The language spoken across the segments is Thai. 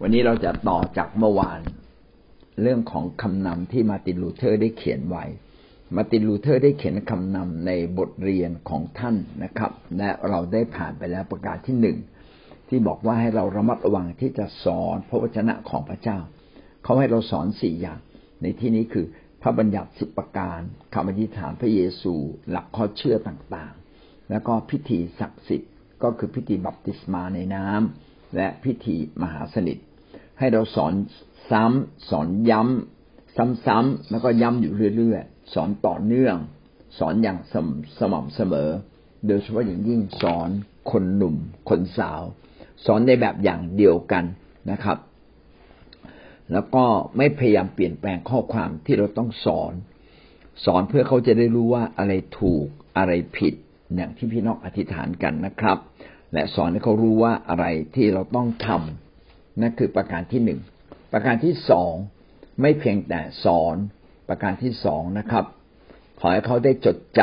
วันนี้เราจะต่อจากเมื่อวาน เรื่องของคำนำที่มาร์ตินลูเธอร์ได้เขียนไว้ มาร์ตินลูเธอร์ได้เขียนคำนำในบทเรียนของท่านนะครับ และเราได้ผ่านไปแล้วประการที่หนึ่งที่บอกว่าให้เราระมัดระวังที่จะสอนพระวจนะของพระเจ้า เขาให้เราสอนสี่อย่าง ในที่นี้คือพระบัญญัติสิบประการคำอธิษฐานพระเยซู หลักข้อเชื่อต่างๆ แล้วก็พิธีศักดิ์สิทธิ์ก็คือพิธีบัพติศมาในน้ำ และพิธีมหาสนิท ให้เราสอนซ้ำสอนย้ำ ซ้ำๆแล้วก็ย้ำอยู่เรื่อยๆ สอนต่อเนื่อง สอนอย่างสม่ำเสมอ โดยเฉพาะอย่างยิ่งสอนคนหนุ่ม คนสาว สอนในแบบอย่างเดียวกันนะครับ แล้วก็ไม่พยายามเปลี่ยนแปลงข้อความที่เราต้องสอน สอนเพื่อเขาจะได้รู้ว่าอะไรถูกอะไรผิดอย่างที่พี่น้องอธิษฐานกันนะครับ และสอนให้เขารู้ว่าอะไรที่เราต้องทำนั่นคือประการที่หนึ่งประการที่สองไม่เพียงแต่สอนประการที่สองนะครับ ขอให้เขาได้จดจ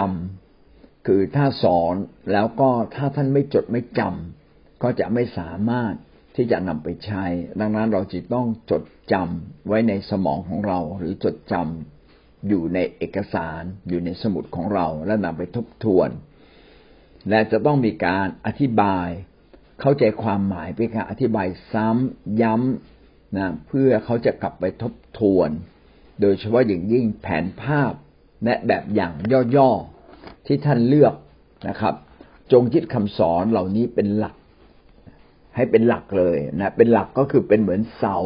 ำคือถ้าสอนแล้วก็ถ้าท่านไม่จดไม่จำก็จะไม่สามารถที่จะนำไปใช้ ดังนั้นเราจะต้องจดจำไว้ในสมองของเรา หรือจดจำอยู่ในเอกสารอยู่ในสมุดของเราและนำไปทบทวน และจะต้องมีการอธิบาย เข้าใจความหมายเป็นการอธิบายซ้ำย้ำนะเพื่อเขาจะกลับไปทบทวน โดยเฉพาะอย่างยิ่งแผนภาพและแบบอย่างย่อๆที่ท่านเลือกนะครับ จงยึดคำสอนเหล่านี้เป็นหลัก ให้เป็นหลักเลยนะเป็นหลักก็คือเป็นเหมือนเสา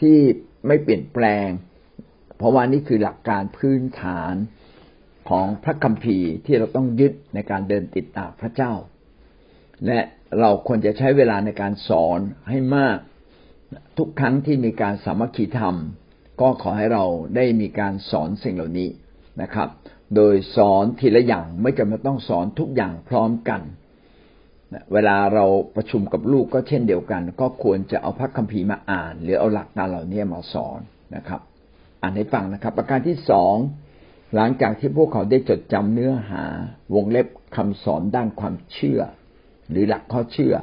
ที่ไม่เปลี่ยนแปลง เพราะว่านี่คือหลักการพื้นฐาน ของพระคัมภีร์ที่เราต้องยึดในการเดินติดตามพระเจ้า และเราควรจะใช้เวลาในการสอนให้มากทุกครั้งที่มีการสามัคคีธรรม ก็ขอให้เราได้มีการสอนสิ่งเหล่านี้นะครับ โดยสอนทีละอย่างไม่จำเป็นต้องสอนทุกอย่างพร้อมกันเวลาเราประชุมกับลูกก็เช่นเดียวกัน ก็ควรจะเอาพระคัมภีร์มาอ่าน หรือเอาหลักการเหล่านี้มาสอนนะครับ อ่านให้ฟังนะครับ ประการที่สอง หลังจากที่พวกเขาได้จดจำเนื้อหาวงเล็บคำสอนด้านความเชื่อ หรือหลักข้อเชื่อ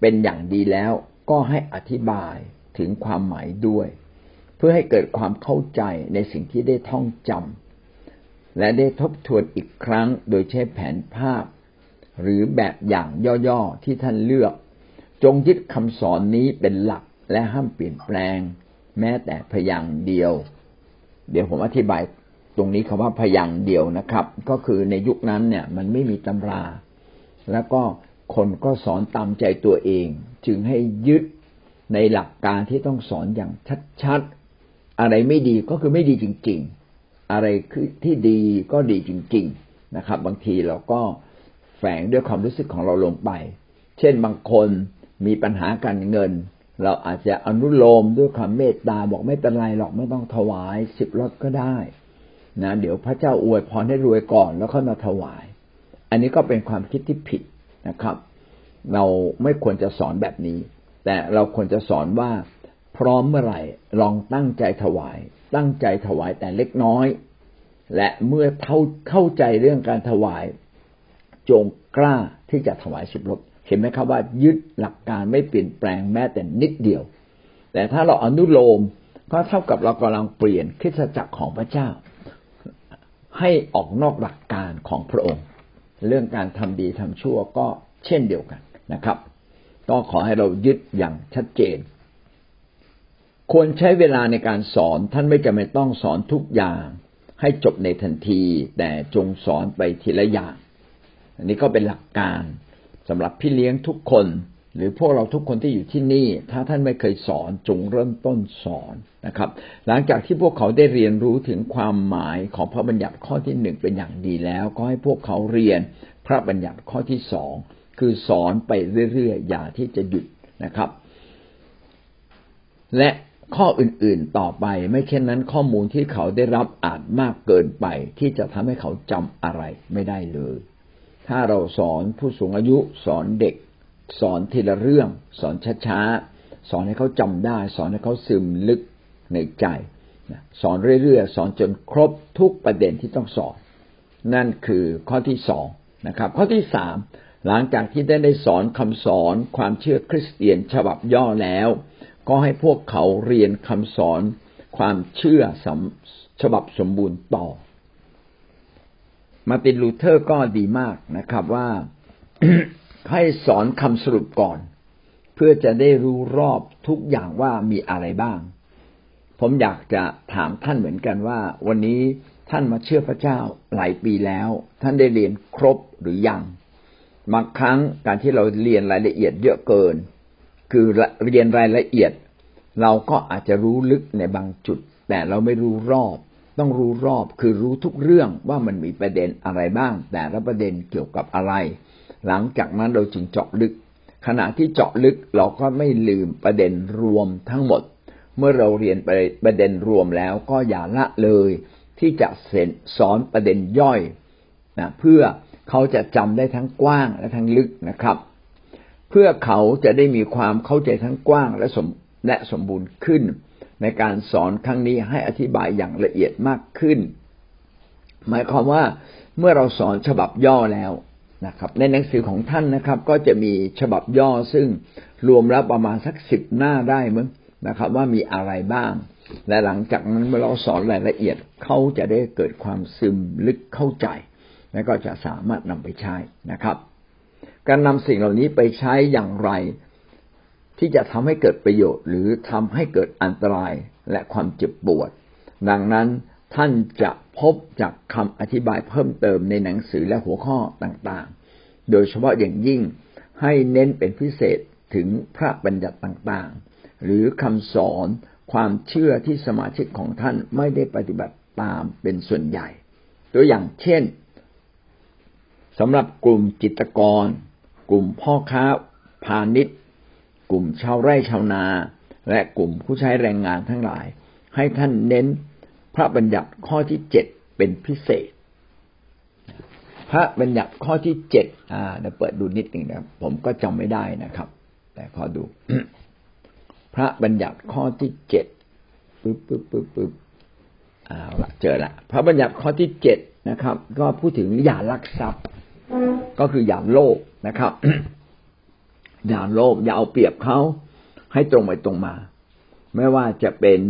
เป็นอย่างดีแล้วก็ให้อธิบายถึงความหมายด้วย เพื่อให้เกิดความเข้าใจในสิ่งที่ได้ท่องจำและได้ทบทวนอีกครั้งโดยใช้แผนภาพ หรือแบบอย่างย่อๆที่ท่านเลือก จงยึดคำสอนนี้เป็นหลักและห้ามเปลี่ยนแปลง แม้แต่พยางเดียว เดี๋ยวผมอธิบาย ตรงนี้คำว่าพยังเดียวนะครับ ก็คือในยุคนั้นเนี่ย มันไม่มีตำรา แล้วก็คนก็สอนตามใจตัวเอง จึงให้ยึดในหลักการที่ต้องสอนอย่างชัดๆ อะไรไม่ดีก็คือไม่ดีจริง ๆ อะไรคือที่ดีก็ดีจริง ๆนะครับ บางทีเราก็แฝงด้วยความรู้สึกของเราลงไป เช่นบางคนมีปัญหาการเงิน เราอาจจะอนุโลมด้วยความเมตตาบอกไม่เป็นไรหรอกไม่ต้องถวายสิบรถก็ได้ นะเดี๋ยวพระเจ้าอวยพรให้รวยก่อนแล้วค่อยมาถวาย อันนี้ก็เป็นความคิดที่ผิดนะครับ เราไม่ควรจะสอนแบบนี้ แต่เราควรจะสอนว่าพร้อมเมื่อไหร่ลองตั้งใจถวาย ตั้งใจถวายแต่เล็กน้อย และเมื่อเข้าเข้าใจเรื่องการถวาย จงกล้าที่จะถวายสิบรถเห็นไหมครับว่ายึดหลักการไม่เปลี่ยนแปลงแม้แต่นิดเดียว แต่ถ้าเราอนุโลมก็เท่ากับเรากำลังเปลี่ยนคริสตจักรของพระเจ้า ให้ออกนอกหลักการของพระองค์ เรื่องการทำดีทำชั่วก็เช่นเดียวกันนะครับ ก็ขอให้เรายึดอย่างชัดเจน ควรใช้เวลาในการสอนท่านไม่จำเป็นต้องสอนทุกอย่าง ให้จบในทันที แต่จงสอนไปทีละอย่าง อันนี้ก็เป็นหลักการสำหรับพี่เลี้ยงทุกคน หรือพวกเราทุกคนที่อยู่ที่นี่ ถ้าท่านไม่เคยสอนจงเริ่มต้นสอนนะครับ หลังจากที่พวกเขาได้เรียนรู้ถึงความหมายของพระบัญญัติข้อที่หนึ่งเป็นอย่างดีแล้ว ก็ให้พวกเขาเรียนพระบัญญัติข้อที่สองคือสอนไปเรื่อยๆอย่าที่จะหยุดนะครับ และข้ออื่นๆต่อไป ไม่เช่นนั้นข้อมูลที่เขาได้รับอาจมากเกินไป ที่จะทำให้เขาจำอะไรไม่ได้เลย ถ้าเราสอนผู้สูงอายุสอนเด็ก สอนทีละเรื่อง สอนช้าๆสอนให้เขาจำได้ สอนให้เขาซึมลึกในใจสอนเรื่อยๆ สอนจนครบทุกประเด็นที่ต้องสอน นั่นคือข้อที่สองนะครับ ข้อที่สามหลังจากที่ได้ได้สอนคำสอนความเชื่อคริสเตียนฉบับย่อแล้วก็ให้พวกเขาเรียนคำสอนความเชื่อฉบับสมบูรณ์ต่อ มาร์ตินลูเธอร์ก็ดีมากนะครับว่า ให้สอนคำสรุปก่อน เพื่อจะได้รู้รอบทุกอย่างว่ามีอะไรบ้าง ผมอยากจะถามท่านเหมือนกันว่า วันนี้ท่านมาเชื่อพระเจ้าหลายปีแล้ว ท่านได้เรียนครบหรือยังบางครั้งการที่เราเรียนรายละเอียดเยอะเกิน คือเรียนรายละเอียด เราก็อาจจะรู้ลึกในบางจุด แต่เราไม่รู้รอบ ต้องรู้รอบคือรู้ทุกเรื่องว่ามันมีประเด็นอะไรบ้าง แต่ละประเด็นเกี่ยวกับอะไร หลังจากนั้นเราจึงเจาะลึก ขณะที่เจาะลึกเราก็ไม่ลืมประเด็นรวมทั้งหมด เมื่อเราเรียนประเด็นรวมแล้วก็อย่าละเลย ที่จะสอนประเด็นย่อยนะเพื่อเขาจะจำได้ทั้งกว้างและทั้งลึกนะครับ เพื่อเขาจะได้มีความเข้าใจทั้งกว้างและสมและสมบูรณ์ขึ้น ในการสอนครั้งนี้ให้อธิบายอย่างละเอียดมากขึ้น หมายความว่าเมื่อเราสอนฉบับย่อแล้ว นะครับ ในหนังสือของท่านนะครับ ก็จะมีฉบับย่อซึ่งรวมแล้วประมาณสักสิบหน้าได้มั้งนะครับ ว่ามีอะไรบ้าง และหลังจากนั้นเมื่อเราสอนรายละเอียดเขาจะได้เกิดความซึมลึกเข้าใจ และก็จะสามารถนำไปใช้นะครับ การนำสิ่งเหล่านี้ไปใช้อย่างไร ที่จะทำให้เกิดประโยชน์ หรือทำให้เกิดอันตรายและความเจ็บปวด ดังนั้นท่านจะ พบจากคำอธิบายเพิ่มเติมในหนังสือและหัวข้อต่างๆ โดยเฉพาะอย่างยิ่งให้เน้นเป็นพิเศษถึงพระบัญญัติต่างๆ หรือคำสอนความเชื่อที่สมาชิกของท่านไม่ได้ปฏิบัติตามเป็นส่วนใหญ่ ตัวอย่างเช่นสำหรับกลุ่มจิตกร กลุ่มพ่อค้าพาณิชย์ กลุ่มชาวไร่ชาวนา และกลุ่มผู้ใช้แรงงานทั้งหลาย ให้ท่านเน้น ระบัญญัติข้อที่เจ็ดเป็นพิเศษ พระบัญญัติข้อที่เจ็ดอ่าเดี๋ยวเปิดดูนิดหนึ่งนะผมก็จำไม่ได้นะครับ แต่ขอดู พระบัญญัติข้อที่เจ็ดปึ๊บปึ๊บปึ๊บปึ๊บอ่าละเจอละพระบัญญัติข้อที่เจ็ดนะครับ ก็พูดถึงอย่าลักทรัพย์ ก็คืออย่าโลภนะครับ อย่าโลภอย่าเอาเปรียบเขาให้ตรงไปตรงมา ไม่ว่าจะเป็น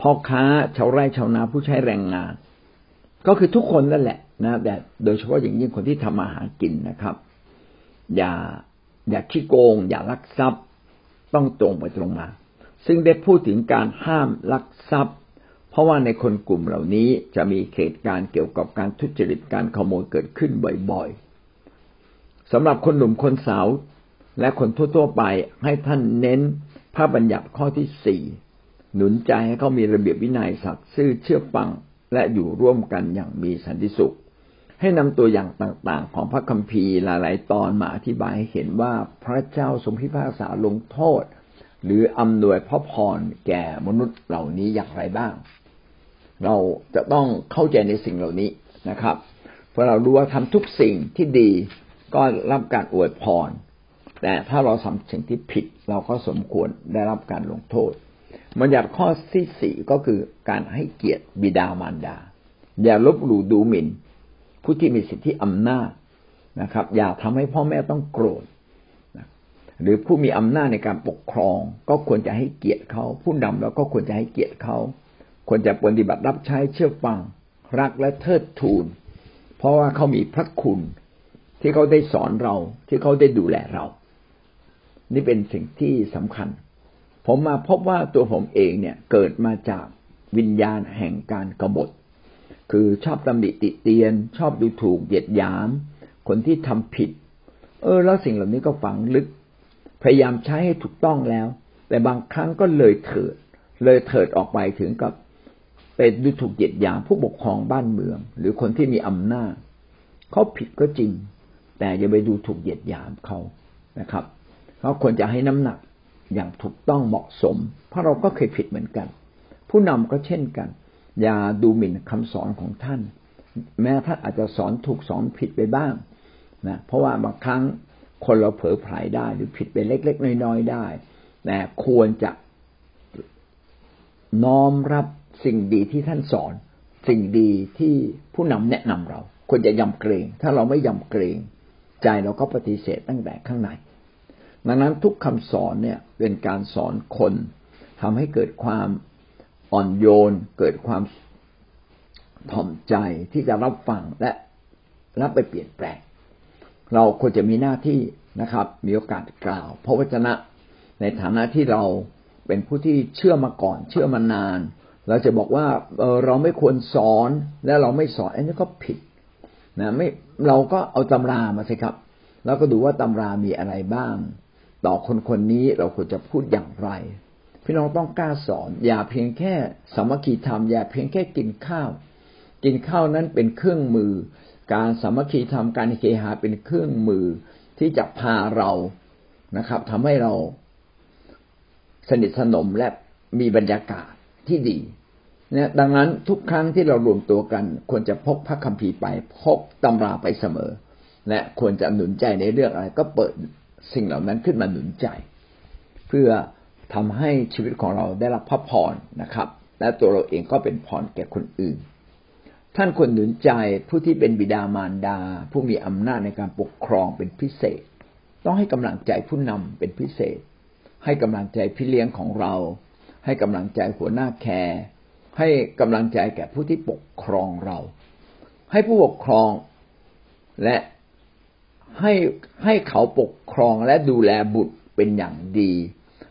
พ่อค้าชาวไร่ชาวนาผู้ใช้แรงงาน ก็คือทุกคนนั่นแหละนะแต่โดยเฉพาะอย่างยิ่งคนที่ทำมาหากินนะครับ อย่าอย่าขี้โกง อย่าลักทรัพย์ต้องตรงไปตรงมา ซึ่งได้พูดถึงการห้ามลักทรัพย์ เพราะว่าในคนกลุ่มเหล่านี้จะมีเหตุการณ์เกี่ยวกับการทุจริตการขโมยเกิดขึ้นบ่อยๆสำหรับคนหนุ่มคนสาวและคนทั่วๆไปให้ท่านเน้นพระบัญญัติข้อที่สี่ หนุนใจให้เขามีระเบียบวินัยสัตย์ซื่อเชื่อฟังและอยู่ร่วมกันอย่างมีสันติสุข ให้นำตัวอย่างต่างๆ ของพระคัมภีร์หลายๆ ตอนมาอธิบายให้เห็นว่าพระเจ้าทรงพิพากษาลงโทษ หรืออำนวยพระพรแก่มนุษย์เหล่านี้อย่างไรบ้าง เราจะต้องเข้าใจในสิ่งเหล่านี้นะครับ เพราะเรารู้ว่าทำทุกสิ่งที่ดีก็รับการอวยพร แต่ถ้าเราทำสิ่งที่ผิดเราก็สมควรได้รับการลงโทษ บัญญัติข้อที่สี่ก็คือการให้เกียรติบิดามารดา อย่าลบหลู่ดูหมิ่น ผู้ที่มีสิทธิอำนาจนะครับ อย่าทำให้พ่อแม่ต้องโกรธหรือผู้มีอำนาจในการปกครอง ก็ควรจะให้เกียรติเขา ผู้นำเราก็ควรจะให้เกียรติเขาควรจะปฏิบัติรับใช้เชื่อฟัง รักและเทิดทูน เพราะว่าเขามีพระคุณ ที่เขาได้สอนเราที่เขาได้ดูแลเรา นี่เป็นสิ่งที่สำคัญ ผมมาพบว่าตัวผมเองเนี่ยเกิดมาจากวิญญาณแห่งการกบฏ คือชอบตำหนิติเตียน ชอบดูถูกเหยียดหยาม คนที่ทำผิด เออ แล้วสิ่งเหล่านี้ก็ฝังลึก พยายามใช้ให้ถูกต้องแล้ว แต่บางครั้งก็เลยเถิด เลยเถิดออกไปถึงกับเป็นดูถูกเหยียดหยามผู้ปกครองบ้านเมือง หรือคนที่มีอำนาจเขาผิดก็จริง แต่อย่าไปดูถูกเหยียดหยามเขานะครับเขาควรจะให้น้ำหนัก อย่างถูกต้องเหมาะสม เพราะเราก็เคยผิดเหมือนกัน ผู้นำก็เช่นกัน อย่าดูหมิ่นคำสอนของท่าน แม้ท่านอาจจะสอนถูกสอนผิดไปบ้างนะเพราะว่าบางครั้งคนเราเผลอไผลได้หรือผิดไปเล็ก ๆ น้อยๆได้แต่ควรจะน้อมรับสิ่งดีที่ท่านสอน สิ่งดีที่ผู้นำแนะนำเรา ควรจะยำเกรง ถ้าเราไม่ยำเกรง ใจเราก็ปฏิเสธตั้งแต่ข้างใน ดังนั้นทุกคำสอนเนี่ยเป็นการสอนคนทำให้เกิดความอ่อนโยน เกิดความถ่อมใจที่จะรับฟังและรับไปเปลี่ยนแปลง เราควรจะมีหน้าที่นะครับ มีโอกาสกล่าวพระวจนะ ในฐานะที่เราเป็นผู้ที่เชื่อมาก่อน เชื่อมานาน เราจะบอกว่าเเราไม่ควรสอนและเราไม่สอนอันนี้ก็ผิดนะไม่เราก็เอาตำรามาสิครับ แล้วก็ดูว่าตำรามีอะไรบ้าง ต่อคนคนนี้เราควรจะพูดอย่างไร พี่น้องต้องกล้าสอน อย่าเพียงแค่สามัคคีธรรมอย่าเพียงแค่กินข้าว กินข้าวนั้นเป็นเครื่องมือ การสามัคคีธรรมการเคหาเป็นเครื่องมือที่จะพาเรานะครับทำให้เราสนิทสนมและมีบรรยากาศที่ดีเนี่ยดังนั้นทุกครั้งที่เรารวมตัวกัน ควรจะพกพระคัมภีร์ไปพกตำราไปเสมอ และควรจะหนุนใจในเรื่องอะไรก็เปิด สิ่งเหล่านั้นขึ้นมาหนุนใจ เพื่อทำให้ชีวิตของเราได้รับพระพรนะครับ และตัวเราเองก็เป็นพรแก่คนอื่น ท่านควรหนุนใจผู้ที่เป็นบิดามารดา ผู้มีอำนาจในการปกครองเป็นพิเศษ ต้องให้กำลังใจผู้นำเป็นพิเศษ ให้กำลังใจพี่เลี้ยงของเรา ให้กำลังใจหัวหน้าแคร์ให้กำลังใจแก่ผู้ที่ปกครองเรา ให้ผู้ปกครองและ ให้ให้เขาปกครองและดูแลบุตรเป็นอย่างดี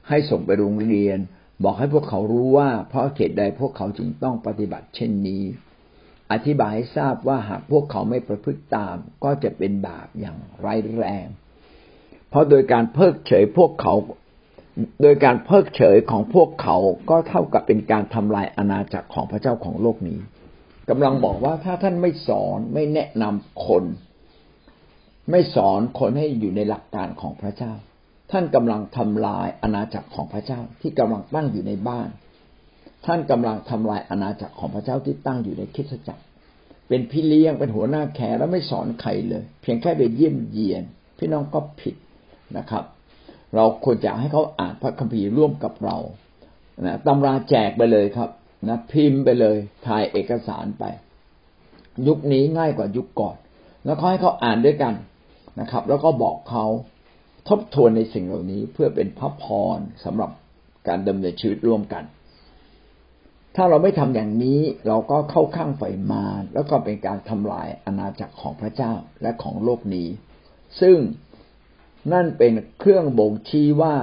ให้ส่งไปโรงเรียน บอกให้พวกเขารู้ว่า เพราะเหตุใดพวกเขาจึงต้องปฏิบัติเช่นนี้ อธิบายให้ทราบว่าหากพวกเขาไม่ประพฤติตาม ก็จะเป็นบาปอย่างร้ายแรง เพราะโดยการเพิกเฉยพวกเขา โดยการเพิกเฉยของพวกเขาก็เท่ากับเป็นการทำลายอาณาจักรของพระเจ้าของโลกนี้กำลังบอกว่าถ้าท่านไม่สอนไม่แนะนำคน ไม่สอนคนให้อยู่ในหลักการของพระเจ้า ท่านกำลังทำลายอาณาจักรของพระเจ้าที่กำลังตั้งอยู่ในบ้าน ท่านกำลังทำลายอาณาจักรของพระเจ้าที่ตั้งอยู่ในคิดจักร เป็นพี่เลี้ยงเป็นหัวหน้าแขกแล้วไม่สอนใครเลย เพียงแค่ไปเยี่ยมเยียน พี่น้องก็ผิดนะครับ เราควรจะให้เขาอ่านพระคัมภีร์ร่วมกับเรานะตำราแจกไปเลยครับนะพิมพ์ไปเลยถ่ายเอกสารไป ยุคนี้ง่ายกว่ายุคก่อน แล้วก็ให้เขาอ่านด้วยกัน นะครับ แล้วก็บอกเขาทบทวนในสิ่งเหล่านี้เพื่อเป็นพระพรสำหรับการดำเนินชีวิตร่วมกัน ถ้าเราไม่ทำอย่างนี้เราก็เข้าข้างฝ่ายมารแล้วก็เป็นการทำลายอาณาจักรของพระเจ้าและของโลกนี้ ซึ่งนั่นเป็นเครื่องบ่งชี้ว่า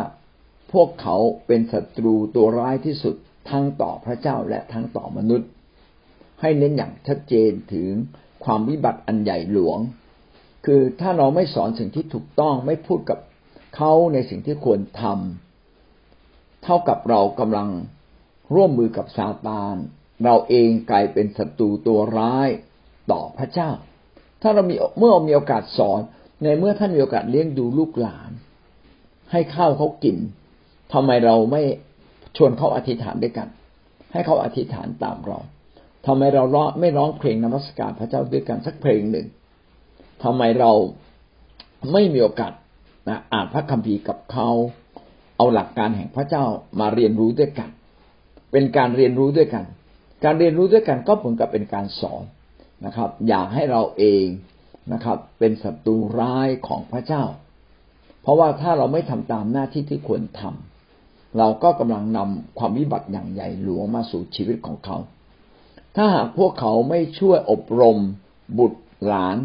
พวกเขาเป็นศัตรูตัวร้ายที่สุดทั้งต่อพระเจ้าและทั้งต่อมนุษย์ ให้เน้นอย่างชัดเจนถึงความวิบัติอันใหญ่หลวง คือถ้าเราไม่สอนสิ่งที่ถูกต้องไม่พูดกับเขาในสิ่งที่ควรทำเท่ากับเรากำลังร่วมมือกับซาตาน เราเองกลายเป็นศัตรูตัวร้ายต่อพระเจ้า ถ้าเรามีเมื่อมีโอกาสสอน ในเมื่อท่านมีโอกาสเลี้ยงดูลูกหลาน ให้ข้าวเขากินทำไมเราไม่ชวนเขาอธิษฐานด้วยกัน ให้เขาอธิษฐานตามเราทำไมเราร้องไม่ร้องเพลงนมัสการพระเจ้าด้วยกันสักเพลงหนึ่ง ทำไมเราไม่มีโอกาสนะอ่านพระคัมภีร์กับเขาเอาหลักการแห่งพระเจ้ามาเรียนรู้ด้วยกัน เป็นการเรียนรู้ด้วยกัน การเรียนรู้ด้วยกันก็เหมือนกับเป็นการสอนนะครับ อย่าให้เราเองนะครับ เป็นศัตรูร้ายของพระเจ้า เพราะว่าถ้าเราไม่ทำตามหน้าที่ที่ควรทำเราก็กำลังนำความวิบัติอย่างใหญ่หลวงมาสู่ชีวิตของเขา ถ้าหากพวกเขาไม่ช่วยอบรมบุตรหลาน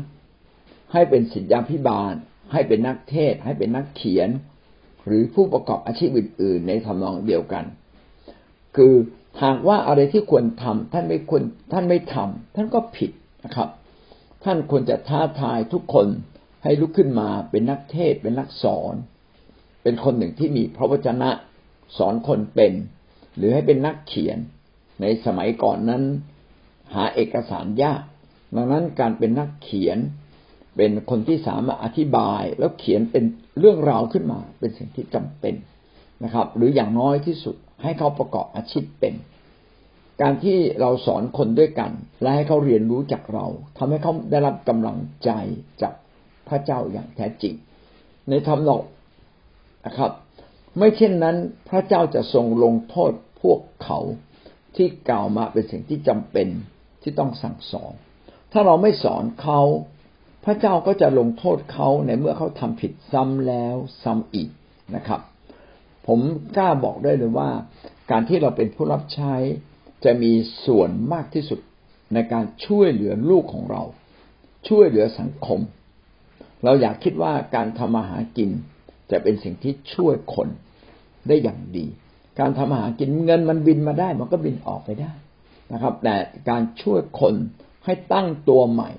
ให้เป็นศิษยาพิบาล ให้เป็นนักเทศ ให้เป็นนักเขียน หรือผู้ประกอบอาชีพอื่น ๆ ในทำนองเดียวกัน คือหากว่าอะไรที่ควรทำท่านไม่ควรท่านไม่ทำท่านก็ผิดนะครับ ท่านควรจะท้าทายทุกคนให้ลุกขึ้นมาเป็นนักเทศเป็นนักสอน เป็นคนหนึ่งที่มีพระวจนะสอนคนเป็น หรือให้เป็นนักเขียน ในสมัยก่อนนั้น หาเอกสารยาก ดังนั้นการเป็นนักเขียน เป็นคนที่สามารถอธิบายแล้วเขียนเป็นเรื่องราวขึ้นมา เป็นสิ่งที่จำเป็นนะครับ หรืออย่างน้อยที่สุดให้เขาประกอบอาชีพเป็น การที่เราสอนคนด้วยกัน และให้เขาเรียนรู้จากเราทำให้เขาได้รับกำลังใจจากพระเจ้าอย่างแท้จริง ในธรรมนองนะครับ ไม่เช่นนั้นพระเจ้าจะทรงลงโทษพวกเขาที่กล่าวมาเป็นสิ่งที่จำเป็นที่ต้องสั่งสอน ถ้าเราไม่สอนเขา พระเจ้าก็จะลงโทษเขาในเมื่อเขาทำผิดซ้ำแล้วซ้ำอีกนะครับ ผมกล้าบอกได้เลยว่า การที่เราเป็นผู้รับใช้จะมีส่วนมากที่สุดในการช่วยเหลือลูกของเรา ช่วยเหลือสังคม เราอยากคิดว่าการทำมาหากินจะเป็นสิ่งที่ช่วยคนได้อย่างดี การทำมาหากินเงินมันบินมาได้ มันก็บินออกไปได้นะครับ แต่การช่วยคนให้ตั้งตัวใหม่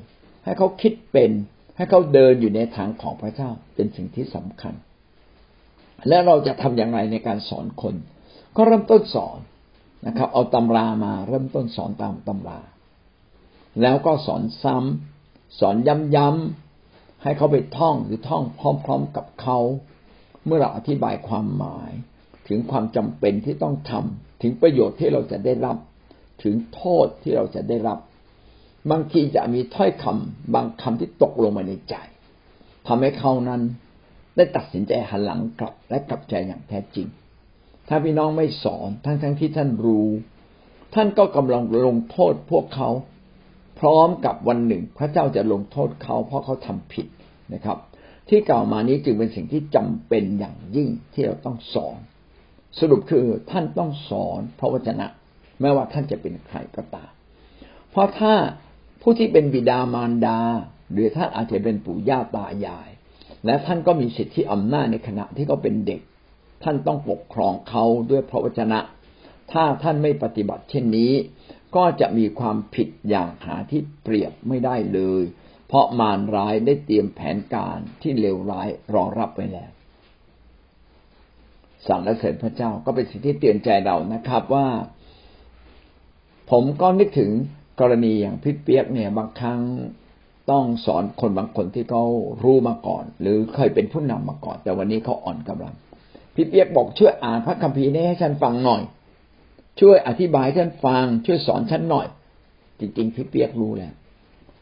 ให้เขาคิดเป็น ให้เขาเดินอยู่ในทางของพระเจ้าเป็นสิ่งที่สำคัญ และเราจะทำอย่างไรในการสอนคน ก็เริ่มต้นสอนนะครับ เอาตำรามาเริ่มต้นสอนตามตำรา แล้วก็สอนซ้ำสอนย้ำๆให้เขาไปท่องหรือท่องพร้อม ๆกับเขาเมื่อเราอธิบายความหมาย ถึงความจำเป็นที่ต้องทำถึงประโยชน์ที่เราจะได้รับ ถึงโทษที่เราจะได้รับ บางทีจะมีถ้อยคำบางคำที่ตกลงมาในใจทำให้เขานั้นได้ตัดสินใจหันหลังกลับและกลับใจอย่างแท้จริง ถ้าพี่น้องไม่สอนทั้งๆทที่ท่านรู้ ท่านก็กำลังลงโทษพวกเขา พร้อมกับวันหนึ่ง พระเจ้าจะลงโทษเขา เพราะเขาทำผิดนะครับ ที่กล่าวมานี้จึงเป็นสิ่งที่จำเป็นอย่างยิ่งที่เราต้องสอน สรุปคือท่านต้องสอนพระวจนะไม่ว่าท่านจะเป็นใครก็ตาม เพราะถ้า ผู้ที่เป็นบิดามารดา หรือท่านอาจจะเป็นปู่ย่าตายาย และท่านก็มีสิทธิอำนาจในขณะที่เขาเป็นเด็ก ท่านต้องปกครองเขาด้วยพระวจนะ ถ้าท่านไม่ปฏิบัติเช่นนี้ ก็จะมีความผิดอย่างหาที่เปรียบไม่ได้เลย เพราะมารร้ายได้เตรียมแผนการที่เลวร้ายรอรับไว้แล้วสรรเสริญพระเจ้าก็เป็นสิ่งที่เตือนใจเรานะครับว่า ผมก็นึกถึง กรณีอย่างพี่เปียกเนี่ยบางครั้งต้องสอนคนบางคนที่เขารู้มาก่อน หรือเคยเป็นผู้นำมาก่อน แต่วันนี้เขาอ่อนกำลังพี่เปียกบอกช่วยอ่านพระคัมภีร์นี้ให้ฉันฟังหน่อย ช่วยอธิบายฉันฟัง ช่วยสอนฉันหน่อย จริงๆพี่เปียกรู้แล้ว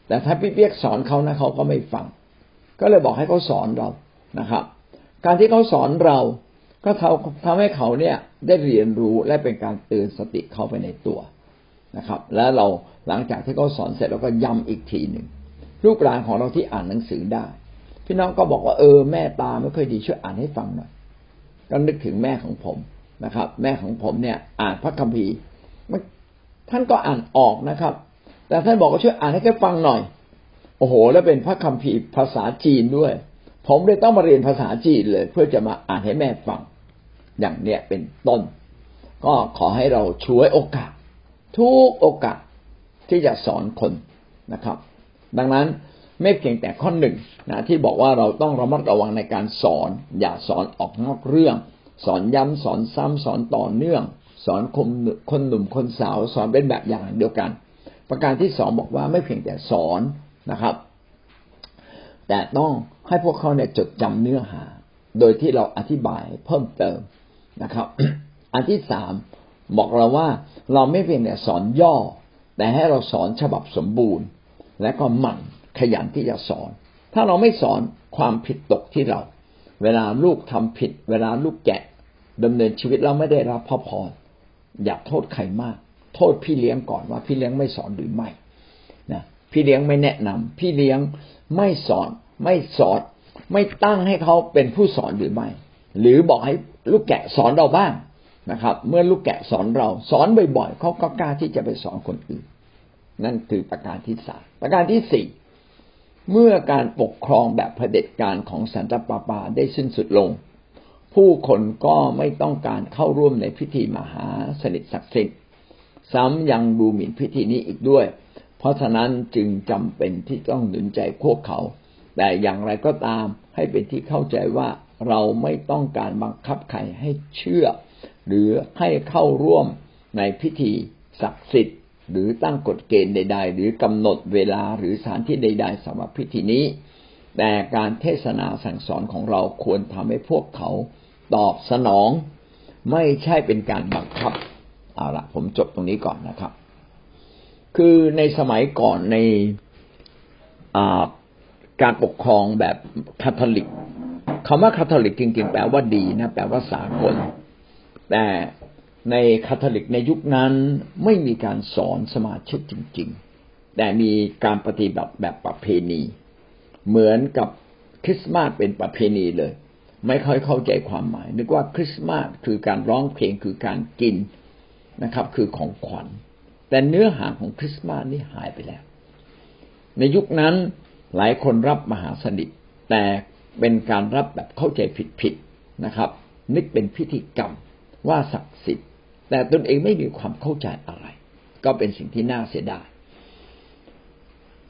แต่ถ้าพี่เปียกสอนเขานะเขาก็ไม่ฟัง ก็เลยบอกให้เขาสอนเรานะครับ การที่เขาสอนเราก็ทำให้เขาเนี่ยได้เรียนรู้และเป็นการเตือนสติเขาไปในตัว นะครับ แล้วเราหลังจากที่เขาสอนเสร็จเราก็ย้าอีกทีหนึ่งลูกหลานของเราที่อ่านหนังสือได้ พี่น้องก็บอกว่าเออแม่ตาไม่ค่อยดีช่วยอ่านให้ฟังหน่อยก็นึกถึงแม่ของผมนะครับ แม่ของผมเนี่ย อ่านพระคัมภีร์ท่านก็อ่านออกนะครับ แต่ท่านบอกว่าช่วยอ่านให้แกฟังหน่อย โอ้โห แล้วเป็นพระคัมภีร์ภาษาจีนด้วย ผมเลยต้องมาเรียนภาษาจีนเลย เพื่อจะมาอ่านให้แม่ฟัง อย่างเนี้ยเป็นต้น ก็ขอให้เราช่วยโอกาส ทุกโอกาสที่จะสอนคนนะครับ ดังนั้นไม่เพียงแต่ข้อหนึ่งนะที่บอกว่าเราต้องระมัดระวังในการสอน อย่าสอนออกนอกเรื่อง สอนย้ำสอนซ้ำสอนต่อเนื่อง สอนคนคนหนุ่มคนสาวสอนเป็นแบบอย่างเดียวกัน ประการที่สองบอกว่าไม่เพียงแต่สอนนะครับ แต่ต้องให้พวกเขาเนี่ยจดจำเนื้อหา โดยที่เราอธิบายเพิ่มเติมนะครับ อันที่สาม บอกเราว่าเราไม่เพียงแต่สอนย่อ แต่ให้เราสอนฉบับสมบูรณ์ และก็หมั่นขยันที่จะสอน ถ้าเราไม่สอนความผิดตกที่เรา เวลาลูกทำผิด เวลาลูกแกะดำเนินชีวิตเราไม่ได้รับพระพรอย่าโทษใครมาก โทษพี่เลี้ยงก่อนว่าพี่เลี้ยงไม่สอนหรือไม่นะพี่เลี้ยงไม่แนะนำพี่เลี้ยงไม่สอนไม่สอน ไม่ตั้งให้เขาเป็นผู้สอนหรือไม่ หรือบอกให้ลูกแกะสอนเราบ้าง นะครับ เมื่อลูกแกะสอนเราสอนบ่อยๆเขาก็กล้าที่จะไปสอนคนอื่น นั่นคือประการที่สามประการที่สี่เมื่อการปกครองแบบเผด็จการของสันตปาปาได้สิ้นสุดลง ผู้คนก็ไม่ต้องการเข้าร่วมในพิธีมหาสนิทศักดิ์สิทธิ์ซ้ำยังดูหมิ่นพิธีนี้อีกด้วย เพราะฉะนั้นจึงจำเป็นที่ต้องหนุนใจพวกเขา แต่อย่างไรก็ตามให้เป็นที่เข้าใจว่าเราไม่ต้องการบังคับใครให้เชื่อ หรือให้เข้าร่วมในพิธีศักดิ์สิทธิ์ หรือตั้งกฎเกณฑ์ใด ๆ หรือกำหนดเวลาหรือสถานที่ใด ๆสำหรับพิธีนี้ แต่การเทศนาสั่งสอนของเราควรทำให้พวกเขาตอบสนอง ไม่ใช่เป็นการบังคับเอาละผมจบตรงนี้ก่อนนะครับ คือในสมัยก่อนในการปกครองแบบคาทอลิกคำว่าคาทอลิกจริงๆ แปลว่าดีนะแปลว่าสากล แต่ในคาทอลิกในยุคนั้นไม่มีการสอนสมาชิกจริง ๆ แต่มีการปฏิบัติแบบประเพณี เหมือนกับคริสต์มาสเป็นประเพณีเลย ไม่ค่อยเข้าใจความหมาย นึกว่าคริสต์มาสคือการร้องเพลงคือการกินนะครับ คือของขวัญ แต่เนื้อหาของคริสต์มาสนี่หายไปแล้ว ในยุคนั้นหลายคนรับมหาสนิทแต่เป็นการรับแบบเข้าใจผิดๆนะครับ นึกเป็นพิธีกรรม ว่าศักดิ์สิทธิ์ แต่ตนเองไม่มีความเข้าใจอะไร ก็เป็นสิ่งที่น่าเสียดาย